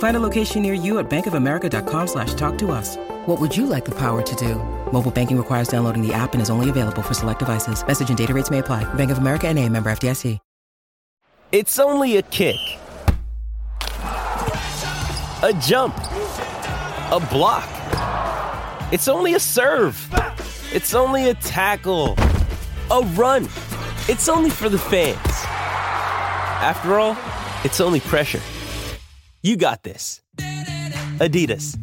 Find a location near you at bankofamerica.com slash talk to us. What would you like the power to do? Mobile banking requires downloading the app and is only available for select devices. Message and data rates may apply. Bank of America and a member FDIC. It's only a kick. A jump. A block. It's only a serve. It's only a tackle. A run. It's only for the fans. After all, it's only pressure. You got this. Adidas.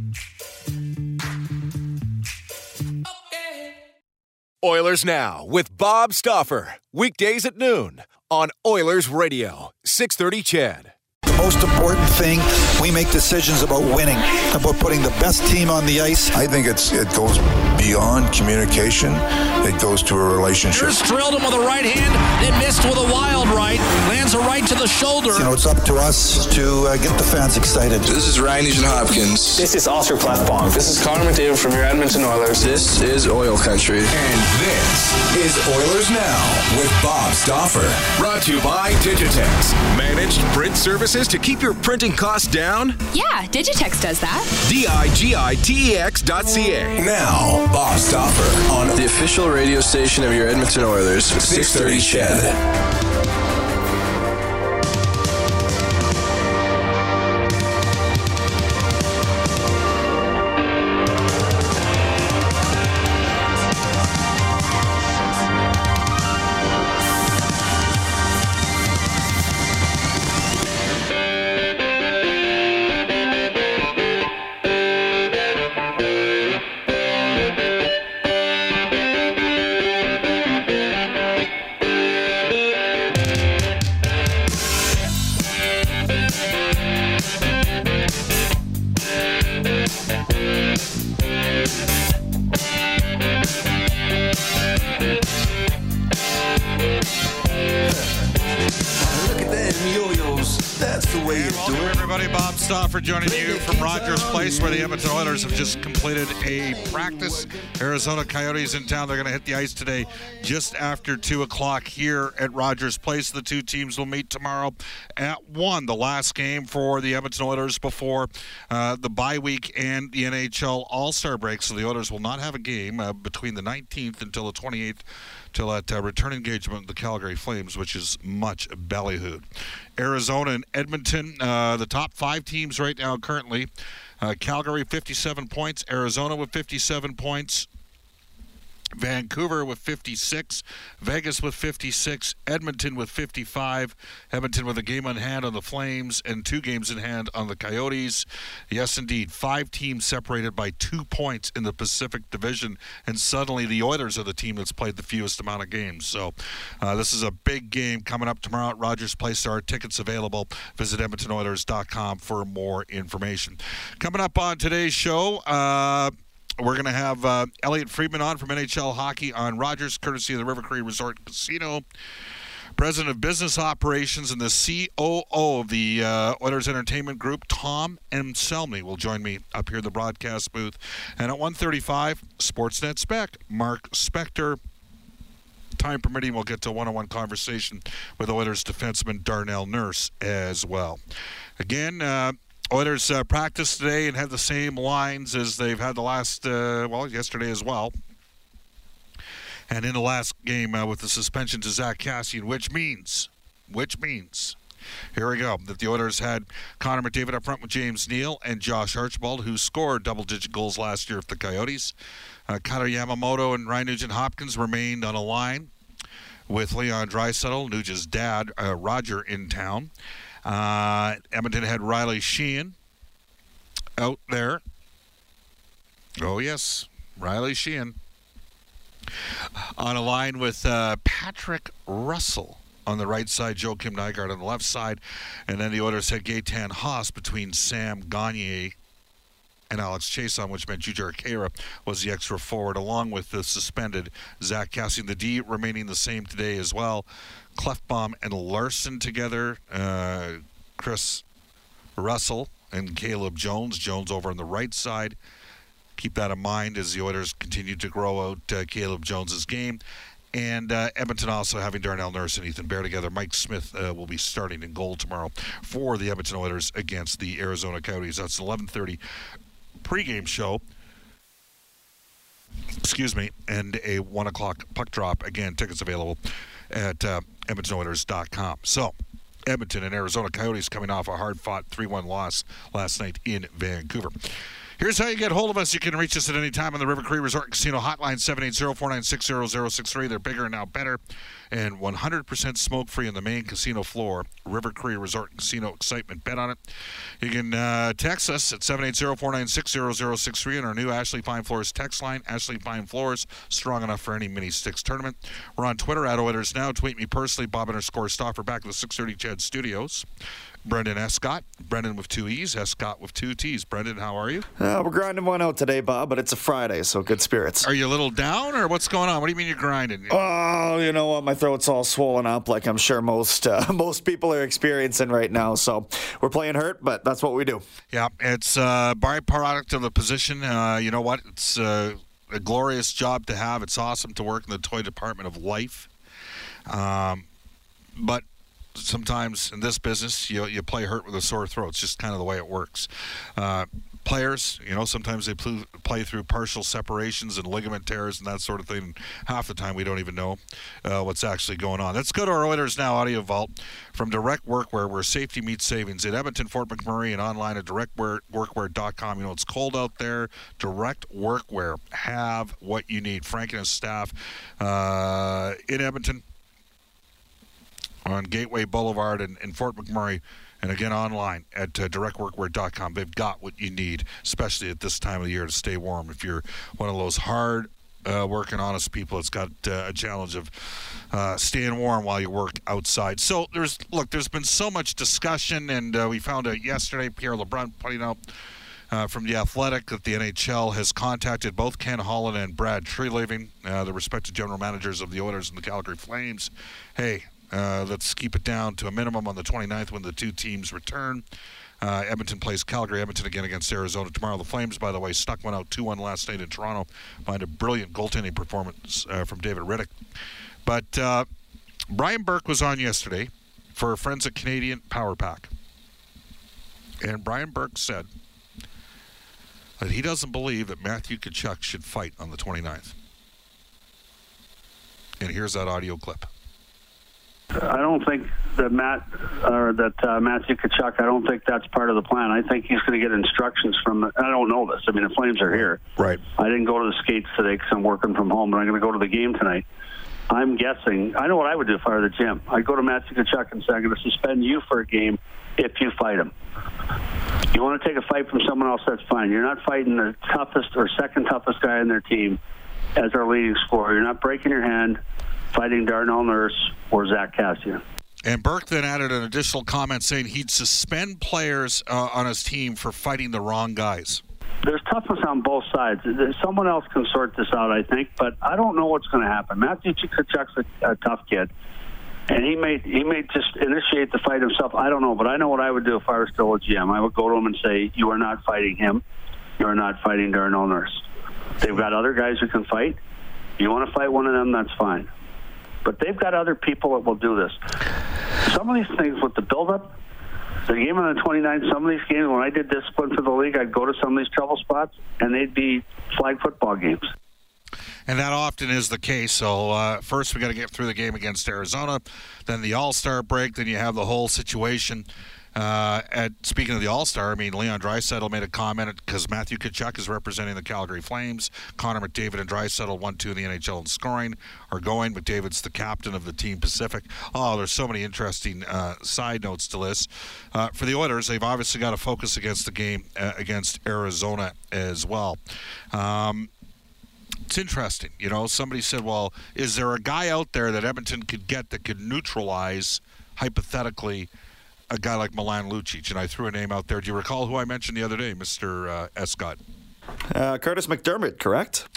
Oilers Now with Bob Stauffer. Weekdays at noon on Oilers Radio, 630 CHED. The most important thing, we make decisions about winning, about putting the best team on the ice. I think it's it goes beyond communication. It goes to a relationship. Here's drilled him with a right hand, then missed with a wild right. Lands a right to the shoulder. You know, it's up to us to uh, get the fans excited. This is Ryan Nugent Hopkins. This is Oscar Klefbom. This is Connor McDavid from your Edmonton Oilers. This is Oil Country. And this is Oilers Now with Bob Stauffer. Brought to you by Digitex. Managed print services to keep your printing costs down? Yeah, Digitex does that. D-I-G-I-T-E-X dot C-A. Now, Bob Stauffer on the official radio station of your Edmonton Oilers, 630 CHED. Oilers have just completed a practice. Arizona Coyotes in town. They're going to hit the ice today just after 2 o'clock here at Rogers Place. The two teams will meet tomorrow at 1, the last game for the Edmonton Oilers before uh, the bye week and the NHL All Star break. So the Oilers will not have a game uh, between the 19th until the 28th till that uh, return engagement the Calgary Flames, which is much ballyhooed. Arizona and Edmonton, uh, the top five teams right now currently. Uh, Calgary 57 points, Arizona with 57 points, Vancouver with 56, Vegas with 56, Edmonton with 55, Edmonton with a game in hand on the Flames and two games in hand on the Coyotes. Yes, indeed, five teams separated by two points in the Pacific Division, and suddenly the Oilers are the team that's played the fewest amount of games. So uh, this is a big game coming up tomorrow at Rogers Place. There are tickets available. Visit EdmontonOilers.com for more information. Coming up on today's show, uh, we're going to have uh, Elliotte Friedman on from NHL Hockey on Rogers, courtesy of the River Cree Resort Casino. President of Business Operations and the COO of the uh, Oilers Entertainment Group, Tom Anselmi, will join me up here in the broadcast booth. And at 1:35, Sportsnet Spec, Mark Spector. Time permitting, we'll get to a one-on-one conversation with Oilers defenseman Darnell Nurse as well. Again, uh, Oilers uh, practiced today and had the same lines as they've had the last, uh, well, yesterday as well. And in the last game uh, with the suspension to Zach Kassian, which means, which means, here we go, that the Oilers had Connor McDavid up front with James Neal and Josh Archibald, who scored double-digit goals last year for the Coyotes. Uh, Kailer Yamamoto and Ryan Nugent Hopkins remained on a line with Leon Draisaitl, Nugent's dad, uh, Roger, in town. Uh, Edmonton had Riley Sheahan out there. Oh, yes, Riley Sheahan. On a line with uh, Patrick Russell on the right side, Joakim Nygard on the left side, and then the Oilers had Gaetan Haas between Sam Gagner and Alex Chiasson, which meant Jujhar Khaira was the extra forward, along with the suspended Zach Kassian. The D remaining the same today as well. Klefbom and Larsson together. Uh, Kris Russell and Caleb Jones. Jones over on the right side. Keep that in mind as the Oilers continue to grow out uh, Caleb Jones's game. And uh, Edmonton also having Darnell Nurse and Ethan Bear together. Mike Smith uh, will be starting in goal tomorrow for the Edmonton Oilers against the Arizona Coyotes. That's 11:30 pregame show. Excuse me, and a one o'clock puck drop. Again, tickets available at uh, EdmontonOilers.com. So, Edmonton and Arizona Coyotes coming off a hard-fought 3-1 loss last night in Vancouver. Here's how you get hold of us. You can reach us at any time on the River Cree Resort Casino hotline, 780-496-0063. They're bigger and now better and 100% smoke-free on the main casino floor. River Cree Resort Casino excitement. Bet on it. You can uh, text us at 780-496-0063 on our new Ashley Fine Floors text line. Ashley Fine Floors, strong enough for any mini sticks tournament. We're on Twitter at Oilers Now. Tweet me personally, Bob underscore Stauffer, back at the 630 CHED Studios. Brendan Escott. Brendan with two E's, Escott with two T's. Brendan, how are you? Uh, we're grinding one out today, Bob, but it's a Friday, so good spirits. Are you a little down, or what's going on? What do you mean you're grinding? Oh, you know what? My throat's all swollen up, like I'm sure most uh, most people are experiencing right now. So we're playing hurt, but that's what we do. Yeah, it's uh, byproduct of the position. Uh, you know what? It's uh, a glorious job to have. It's awesome to work in the toy department of life. Um, but sometimes in this business, you you play hurt with a sore throat. It's just kind of the way it works. Uh, players, you know, sometimes they pl- play through partial separations and ligament tears and that sort of thing. Half the time, we don't even know uh, what's actually going on. Let's go to our Oilers Now audio vault from Direct Workwear, where safety meets savings in Edmonton, Fort McMurray, and online at directworkwear.com. You know, it's cold out there. Direct Workwear have what you need. Frank and his staff uh, in Edmonton on Gateway Boulevard in, in Fort McMurray and again online at uh, directworkwear.com. They've got what you need, especially at this time of the year to stay warm. If you're one of those hard uh, working, honest people, it's got uh, a challenge of uh, staying warm while you work outside. So there's look, there's been so much discussion, and uh, we found out yesterday Pierre LeBrun putting out. Uh, from the Athletic, that the NHL has contacted both Ken Holland and Brad Treliving, uh, the respective general managers of the Oilers and the Calgary Flames. Hey, uh, let's keep it down to a minimum on the 29th when the two teams return. Uh, Edmonton plays Calgary. Edmonton again against Arizona tomorrow. The Flames, by the way, stuck one out 2 1 last night in Toronto behind a brilliant goaltending performance uh, from David Rittich. But uh, Brian Burke was on yesterday for Friends of Canadian Power Pack. And Brian Burke said that he doesn't believe that Matthew Tkachuk should fight on the 29th. And here's that audio clip. I don't think that Matt or that uh, Matthew Tkachuk. I don't think that's part of the plan. I think he's going to get instructions from. The, I don't know this. I mean, the Flames are here. Right. I didn't go to the skates today because I'm working from home, but I'm going to go to the game tonight. I'm guessing. I know what I would do if I were the gym. I'd go to Matthew Tkachuk and say, "I'm going to suspend you for a game if you fight him." You want to take a fight from someone else? That's fine. You're not fighting the toughest or second toughest guy in their team as our leading scorer. You're not breaking your hand fighting Darnell Nurse or Zach Kassian. And Burke then added an additional comment saying he'd suspend players uh, on his team for fighting the wrong guys. There's toughness on both sides. Someone else can sort this out, I think, but I don't know what's going to happen. Matthew Tkachuk's a, a tough kid, and he may he may just initiate the fight himself. I don't know, but I know what I would do if I were still a GM. I would go to him and say, "You are not fighting him. You are not fighting Darnell Nurse. They've got other guys who can fight. You want to fight one of them? That's fine." But they've got other people that will do this. Some of these things with the buildup, the game on the 29th, some of these games, when I did discipline for the league, I'd go to some of these trouble spots, and they'd be flag football games. And that often is the case. So uh, first, we got to get through the game against Arizona, then the All Star break, then you have the whole situation. Uh, at speaking of the All Star, I mean Leon Draisaitl made a comment because Matthew Tkachuk is representing the Calgary Flames. Connor McDavid and Draisaitl, one two in the NHL in scoring, are going. McDavid's the captain of the Team Pacific. Oh, there's so many interesting uh, side notes to this. Uh, for the Oilers, they've obviously got to focus against the game uh, against Arizona as well. Um, it's interesting. You know, somebody said, well, is there a guy out there that Edmonton could get that could neutralize, hypothetically, a guy like Milan Lucic, and I threw a name out there. Do you recall who I mentioned the other day, Mr. Uh, Escott? Uh, Kurtis MacDermid, correct?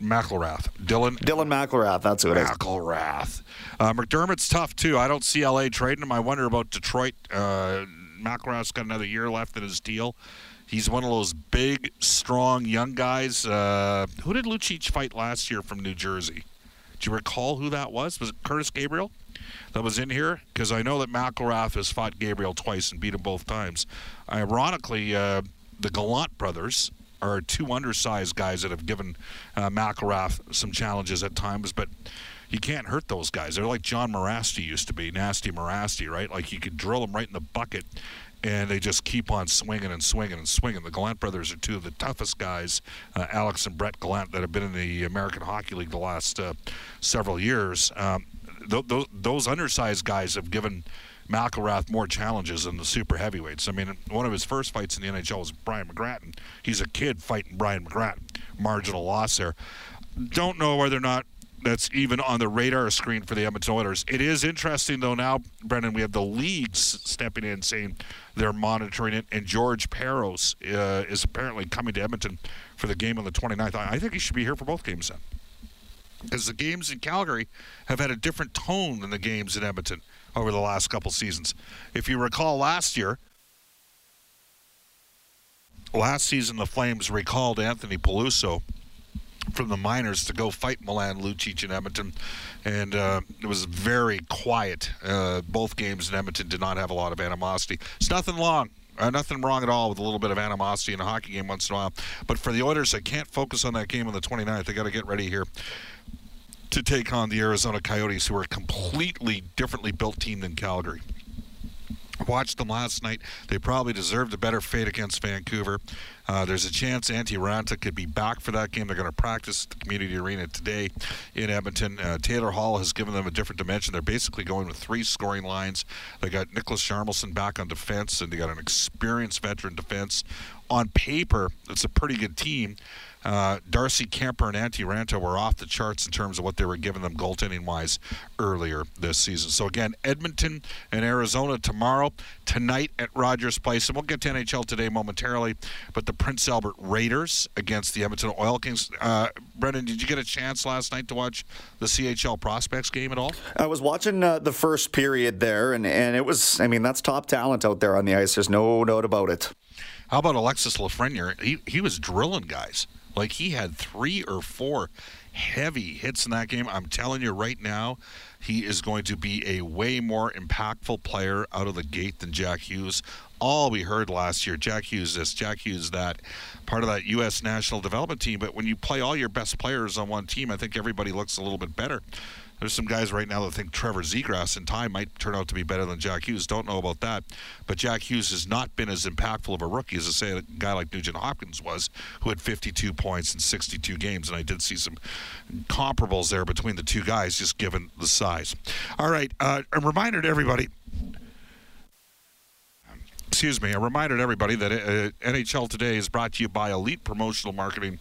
McIlrath. Dylan. Dylan McIlrath, that's who it is. McIlrath. Uh, MacDermid's tough, too. I don't see LA trading him. I wonder about Detroit. Uh, McIlrath's got another year left in his deal. He's one of those big, strong, young guys. Uh, who did Lucic fight last year from New Jersey? Do you recall who that was? Was it Kurtis Gabriel that was in here? Because I know that McIlrath has fought Gabriel twice and beat him both times. Ironically, uh, the Gallant brothers are two undersized guys that have given uh, McIlrath some challenges at times, but you can't hurt those guys. They're like John Morasti used to be, Nasty Morasti, right? Like you could drill them right in the bucket and they just keep on swinging and swinging and swinging. The Gallant brothers are two of the toughest guys, uh, Alex and Brett Gallant, that have been in the American Hockey League the last uh, several years. Um, th- th- those undersized guys have given McIlrath more challenges than the super heavyweights. I mean, one of his first fights in the NHL was Brian McGrattan. He's a kid fighting Brian McGrattan. Marginal loss there. Don't know whether or not that's even on the radar screen for the Edmonton Oilers. It is interesting, though, now, Brendan, we have the leagues stepping in saying they're monitoring it, and George Parros uh, is apparently coming to Edmonton for the game on the 29th. I think he should be here for both games then. Because the games in Calgary have had a different tone than the games in Edmonton over the last couple seasons. If you recall last year, last season the Flames recalled Anthony Peluso from the minors to go fight Milan Lucic in Edmonton, and uh, it was very quiet. Uh, both games in Edmonton did not have a lot of animosity. It's nothing long. Uh, nothing wrong at all with a little bit of animosity in a hockey game once in a while. But for the Oilers, they can't focus on that game on the 29th. They got to get ready here to take on the Arizona Coyotes, who are a completely differently built team than Calgary. Watched them last night. They probably deserved a better fate against Vancouver. Uh, there's a chance Antti Raanta could be back for that game. They're going to practice at the community arena today in Edmonton. Uh, Taylor Hall has given them a different dimension. They're basically going with three scoring lines. They got Niklas Hjalmarsson back on defense, and they got an experienced veteran defense. On paper, it's a pretty good team. Uh, Darcy Kuemper and Antti Raanta were off the charts in terms of what they were giving them goaltending wise earlier this season. So again, Edmonton and Arizona tomorrow, tonight at Rogers Place, and we'll get to NHL today momentarily. But the Prince Albert Raiders against the Edmonton Oil Kings. Uh, Brendan, did you get a chance last night to watch the CHL Prospects game at all? I was watching uh, the first period there, and and it was. I mean, that's top talent out there on the ice. There's no doubt about it. How about Alexis Lafreniere? He he was drilling guys. Like he had three or four heavy hits in that game. I'm telling you right now, he is going to be a way more impactful player out of the gate than Jack Hughes. All we heard last year, Jack Hughes this, Jack Hughes that, part of that U.S. national development team. But when you play all your best players on one team, I think everybody looks a little bit better. There's some guys right now that think Trevor Zegras in time might turn out to be better than Jack Hughes. Don't know about that. But Jack Hughes has not been as impactful of a rookie as, say, a guy like Nugent Hopkins was, who had 52 points in 62 games. And I did see some comparables there between the two guys, just given the size. All right. Uh, a reminder to everybody excuse me, a reminder to everybody that uh, NHL Today is brought to you by Elite Promotional Marketing.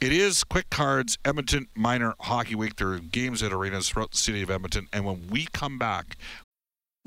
It is Quick Cards Edmonton Minor Hockey Week. There are games at arenas throughout the city of Edmonton. And when we come back,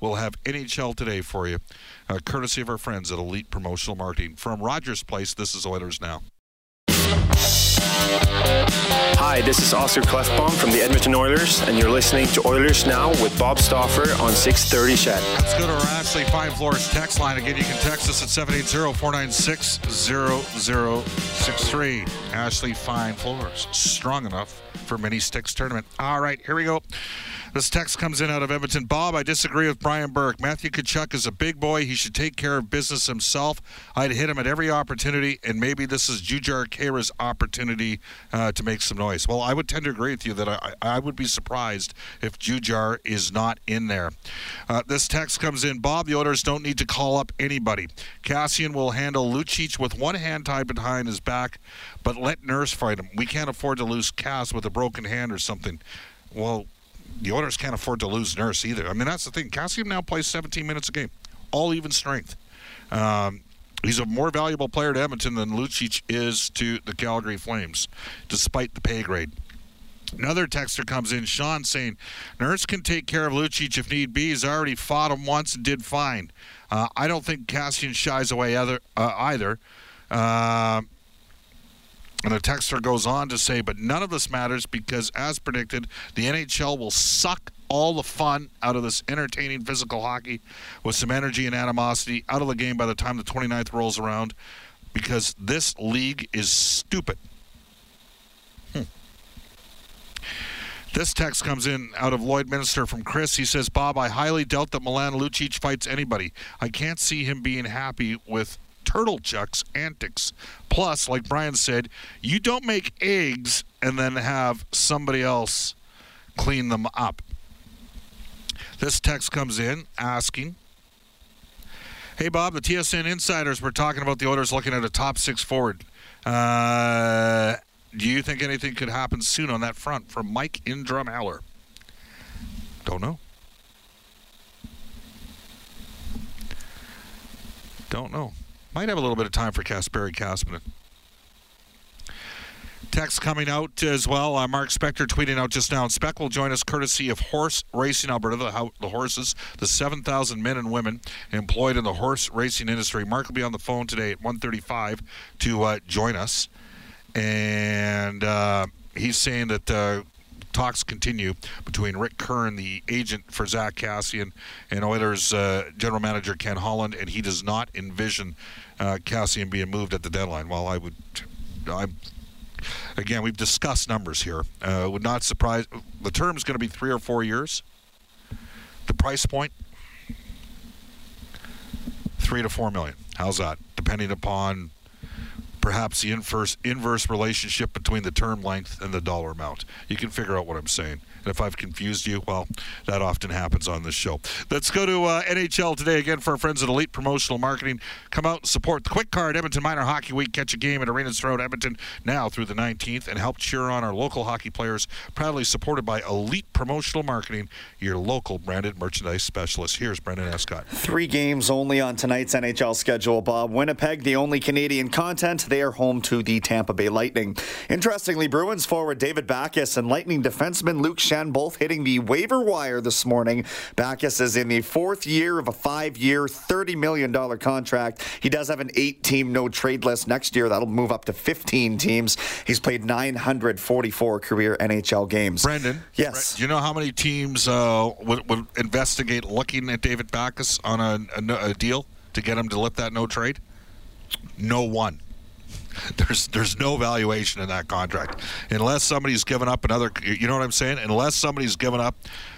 We'll have NHL today for you, uh, courtesy of our friends at Elite Promotional Marketing. From Rogers Place, this is Oilers Now. Hi, this is Oscar Klefbom from the Edmonton Oilers, and you're listening to Oilers Now with Bob Stauffer on 630 CHED. Let's go to our Ashley Fine Floors text line. Again, you can text us at 780-496-0063. Ashley Fine Floors. Strong enough for Mini Sticks Tournament. All right, here we go. This text comes in out of Edmonton. Bob, I disagree with Brian Burke. Matthew Tkachuk is a big boy. He should take care of business himself. I'd hit him at every opportunity, and maybe this is Jujhar Khaira's opportunity uh, to make some noise. Well, I would tend to agree with you that I, I would be surprised if Jujhar is not in there. Uh, this text comes in. Bob, the Oilers don't need to call up anybody. Kassian will handle Lucic with one hand tied behind his back, but let Nurse fight him. We can't afford to lose Cass with a broken hand or something. Well, the Oilers can't afford to lose Nurse either. I mean, that's the thing. Kassian now plays 17 minutes a game, all even strength. Um, he's a more valuable player to Edmonton than Lucic is to the Calgary Flames, despite the pay grade. Another texter comes in, Sean, saying Nurse can take care of Lucic if need be. He's already fought him once and did fine. Uh, I don't think Kassian shies away either. Uh, either. Uh, and the texter goes on to say, but none of this matters because, as predicted, the NHL will suck all the fun out of this entertaining physical hockey with some energy and animosity out of the game by the time the 29th rolls around because this league is stupid. Hmm. This text comes in out of Lloydminster from Chris. He says, Bob, I highly doubt that Milan Lucic fights anybody. I can't see him being happy with Turtle Chuck's antics. Plus, like Brian said, you don't make eggs and then have somebody else clean them up. This text comes in asking, Hey Bob, the TSN insiders were talking about the Oilers looking at a top six forward. Uh, do you think anything could happen soon on that front? From Mike in Drumheller. Don't know. Don't know. Might have a little bit of time for Kasperi Kapanen. Text coming out as well. Uh, Mark Spector tweeting out just now. And Spec will join us courtesy of Horse Racing Alberta, the, the horses, the 7,000 men and women employed in the horse racing industry. Mark will be on the phone today at 1.35 to uh, join us. And uh, he's saying that uh, talks continue between Rick Kern, the agent for Zach Kassian, and Oilers uh, general manager Ken Holland, and he does not envision uh, Kassian being moved at the deadline. While I would, I'm again, we've discussed numbers here. Uh, would not surprise. The term is going to be three or four years. The price point, three to four million. How's that? Depending upon perhaps the inverse inverse relationship between the term length and the dollar amount. You can figure out what I'm saying. And if I've confused you, well, that often happens on this show. Let's go to uh, NHL today again for our friends at Elite Promotional Marketing. Come out and support the Quikcard Edmonton Minor Hockey Week. Catch a game at Arenas Road, Edmonton, now through the 19th, and help cheer on our local hockey players. Proudly supported by Elite Promotional Marketing, your local branded merchandise specialist. Here's Brendan Escott. Three games only on tonight's NHL schedule, Bob. Winnipeg, the only Canadian content. They are home to the Tampa Bay Lightning. Interestingly, Bruins forward David Backes and Lightning defenseman Luke Schenn both hitting the waiver wire this morning. Backes is in the fourth year of a five year, $30 million contract. He does have an eight team no trade list next year. That'll move up to 15 teams. He's played 944 career NHL games. Brendan? Yes. Do you know how many teams uh, would, would, investigate looking at David Backes on a, a, a deal to get him to lift that no trade? No one there's there's no valuation in that contract unless somebody's given up another. You know what I'm saying? Unless somebody's given up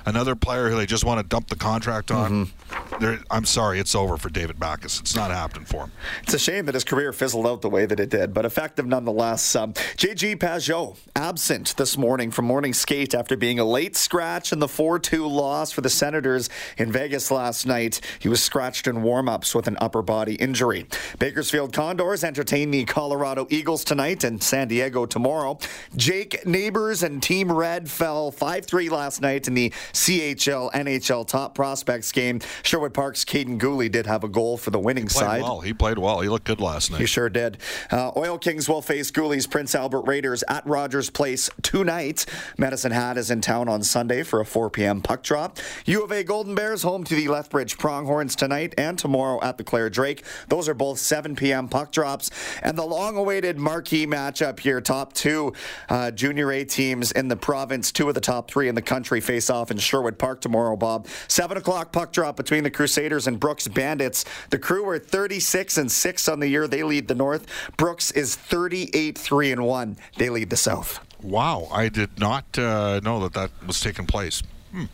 another player who they just want to dump the contract on. Mm-hmm. I'm sorry, it's over for David Backes. It's not happening for him. It's a shame that his career fizzled out the way that it did, but effective nonetheless. Um, JG Pageau absent this morning from morning skate after being a late scratch in the 4-2 loss for the Senators in Vegas last night. He was scratched in warm-ups with an upper body injury. Bakersfield Condors entertain the Colorado Eagles tonight and San Diego tomorrow. Jake Neighbors and Team Red fell 5-3 last night in the CHL NHL top prospects game. Sherwood Park's Kaiden Guhle did have a goal for the winning he played side. Well. He played well. He looked good last night. He sure did. Uh, Oil Kings will face Guhle's Prince Albert Raiders at Rogers Place tonight. Medicine Hat is in town on Sunday for a 4 p.m. puck drop. U of A Golden Bears home to the Lethbridge Pronghorns tonight and tomorrow at the Clare Drake. Those are both 7 p.m. puck drops. And the long-awaited marquee matchup here, top two uh, junior A teams in the province, two of the top three in the country face off in Sherwood Park tomorrow, Bob. 7 o'clock puck drop between the Crusaders and Brooks Bandits. The crew are 36 and 6 on the year. They lead the North. Brooks is 38 3 and 1. They lead the South. Wow, I did not uh, know that that was taking place. Hmm.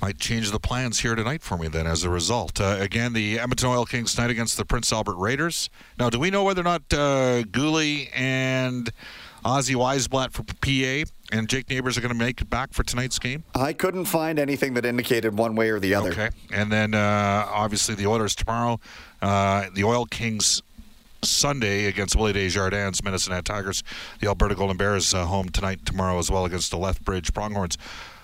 Might change the plans here tonight for me then as a result. Uh, again, the Edmonton Oil Kings tonight against the Prince Albert Raiders. Now, do we know whether or not uh, Guhle and Ozzy Wiesblatt for PA and Jake Neighbors are going to make it back for tonight's game? I couldn't find anything that indicated one way or the other. Okay. And then uh, obviously the Oilers tomorrow. Uh, the Oil Kings Sunday against Willie Desjardins, Medicine Hat Tigers. The Alberta Golden Bears uh, home tonight, tomorrow as well against the Lethbridge Pronghorns.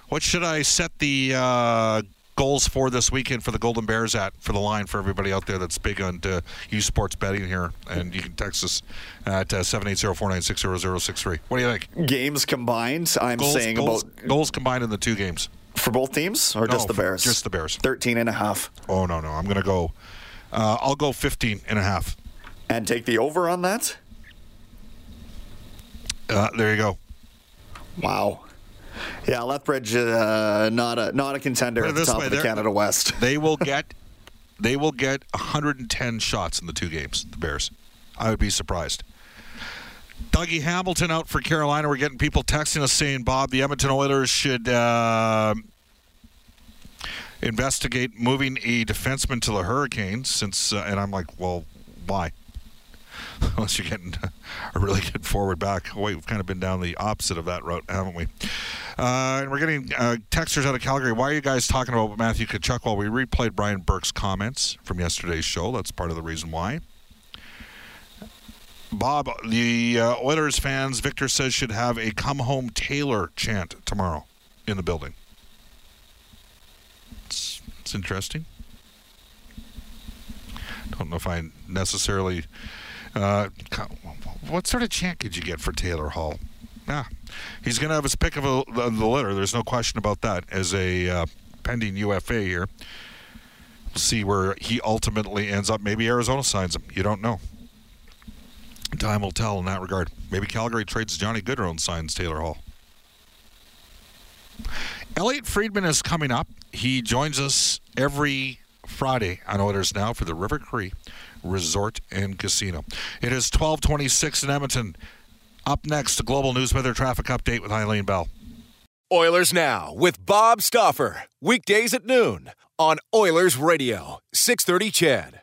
What should I set the uh, goals for this weekend for the Golden Bears at for the line for everybody out there that's big on uh, U Sports betting here? And you can text us at uh, seven eight zero four nine six zero zero six three. What do you think? Games combined, I'm goals, saying goals, about goals combined in the two games for both teams or no, just the Bears? Just the Bears. 13 and a half. Oh no no, I'm going to go. Uh, I'll go 15 and a half. And take the over on that? Uh, there you go. Wow. Yeah, Lethbridge, uh, not a not a contender at the top way, of the Canada West. They will get they will get 110 shots in the two games. The Bears. I would be surprised. Dougie Hamilton out for Carolina. We're getting people texting us saying, Bob, the Edmonton Oilers should uh, investigate moving a defenseman to the Hurricanes. Since, uh, and I'm like, well, why? Unless you're getting a really good forward back. Wait, we've kind of been down the opposite of that route, haven't we? Uh, and we're getting uh, texters out of Calgary. Why are you guys talking about Matthew Tkachuk while we replayed Brian Burke's comments from yesterday's show? That's part of the reason why. Bob, the uh, Oilers fans, Victor says, should have a come home Taylor chant tomorrow in the building. It's, it's interesting. Don't know if I necessarily. Uh, what sort of chant could you get for Taylor Hall? Yeah, he's going to have his pick of a, the, litter. There's no question about that. As a uh, pending UFA here, we'll see where he ultimately ends up. Maybe Arizona signs him. You don't know. Time will tell in that regard. Maybe Calgary trades Johnny Gaudreau and signs Taylor Hall. Elliotte Friedman is coming up. He joins us every Friday on Oilers Now for the River Cree Resort and Casino. It is 1226 in Edmonton. Up next, the Global News Weather Traffic Update with Eileen Bell. Oilers Now with Bob Stauffer. Weekdays at noon on Oilers Radio, 630 CHED.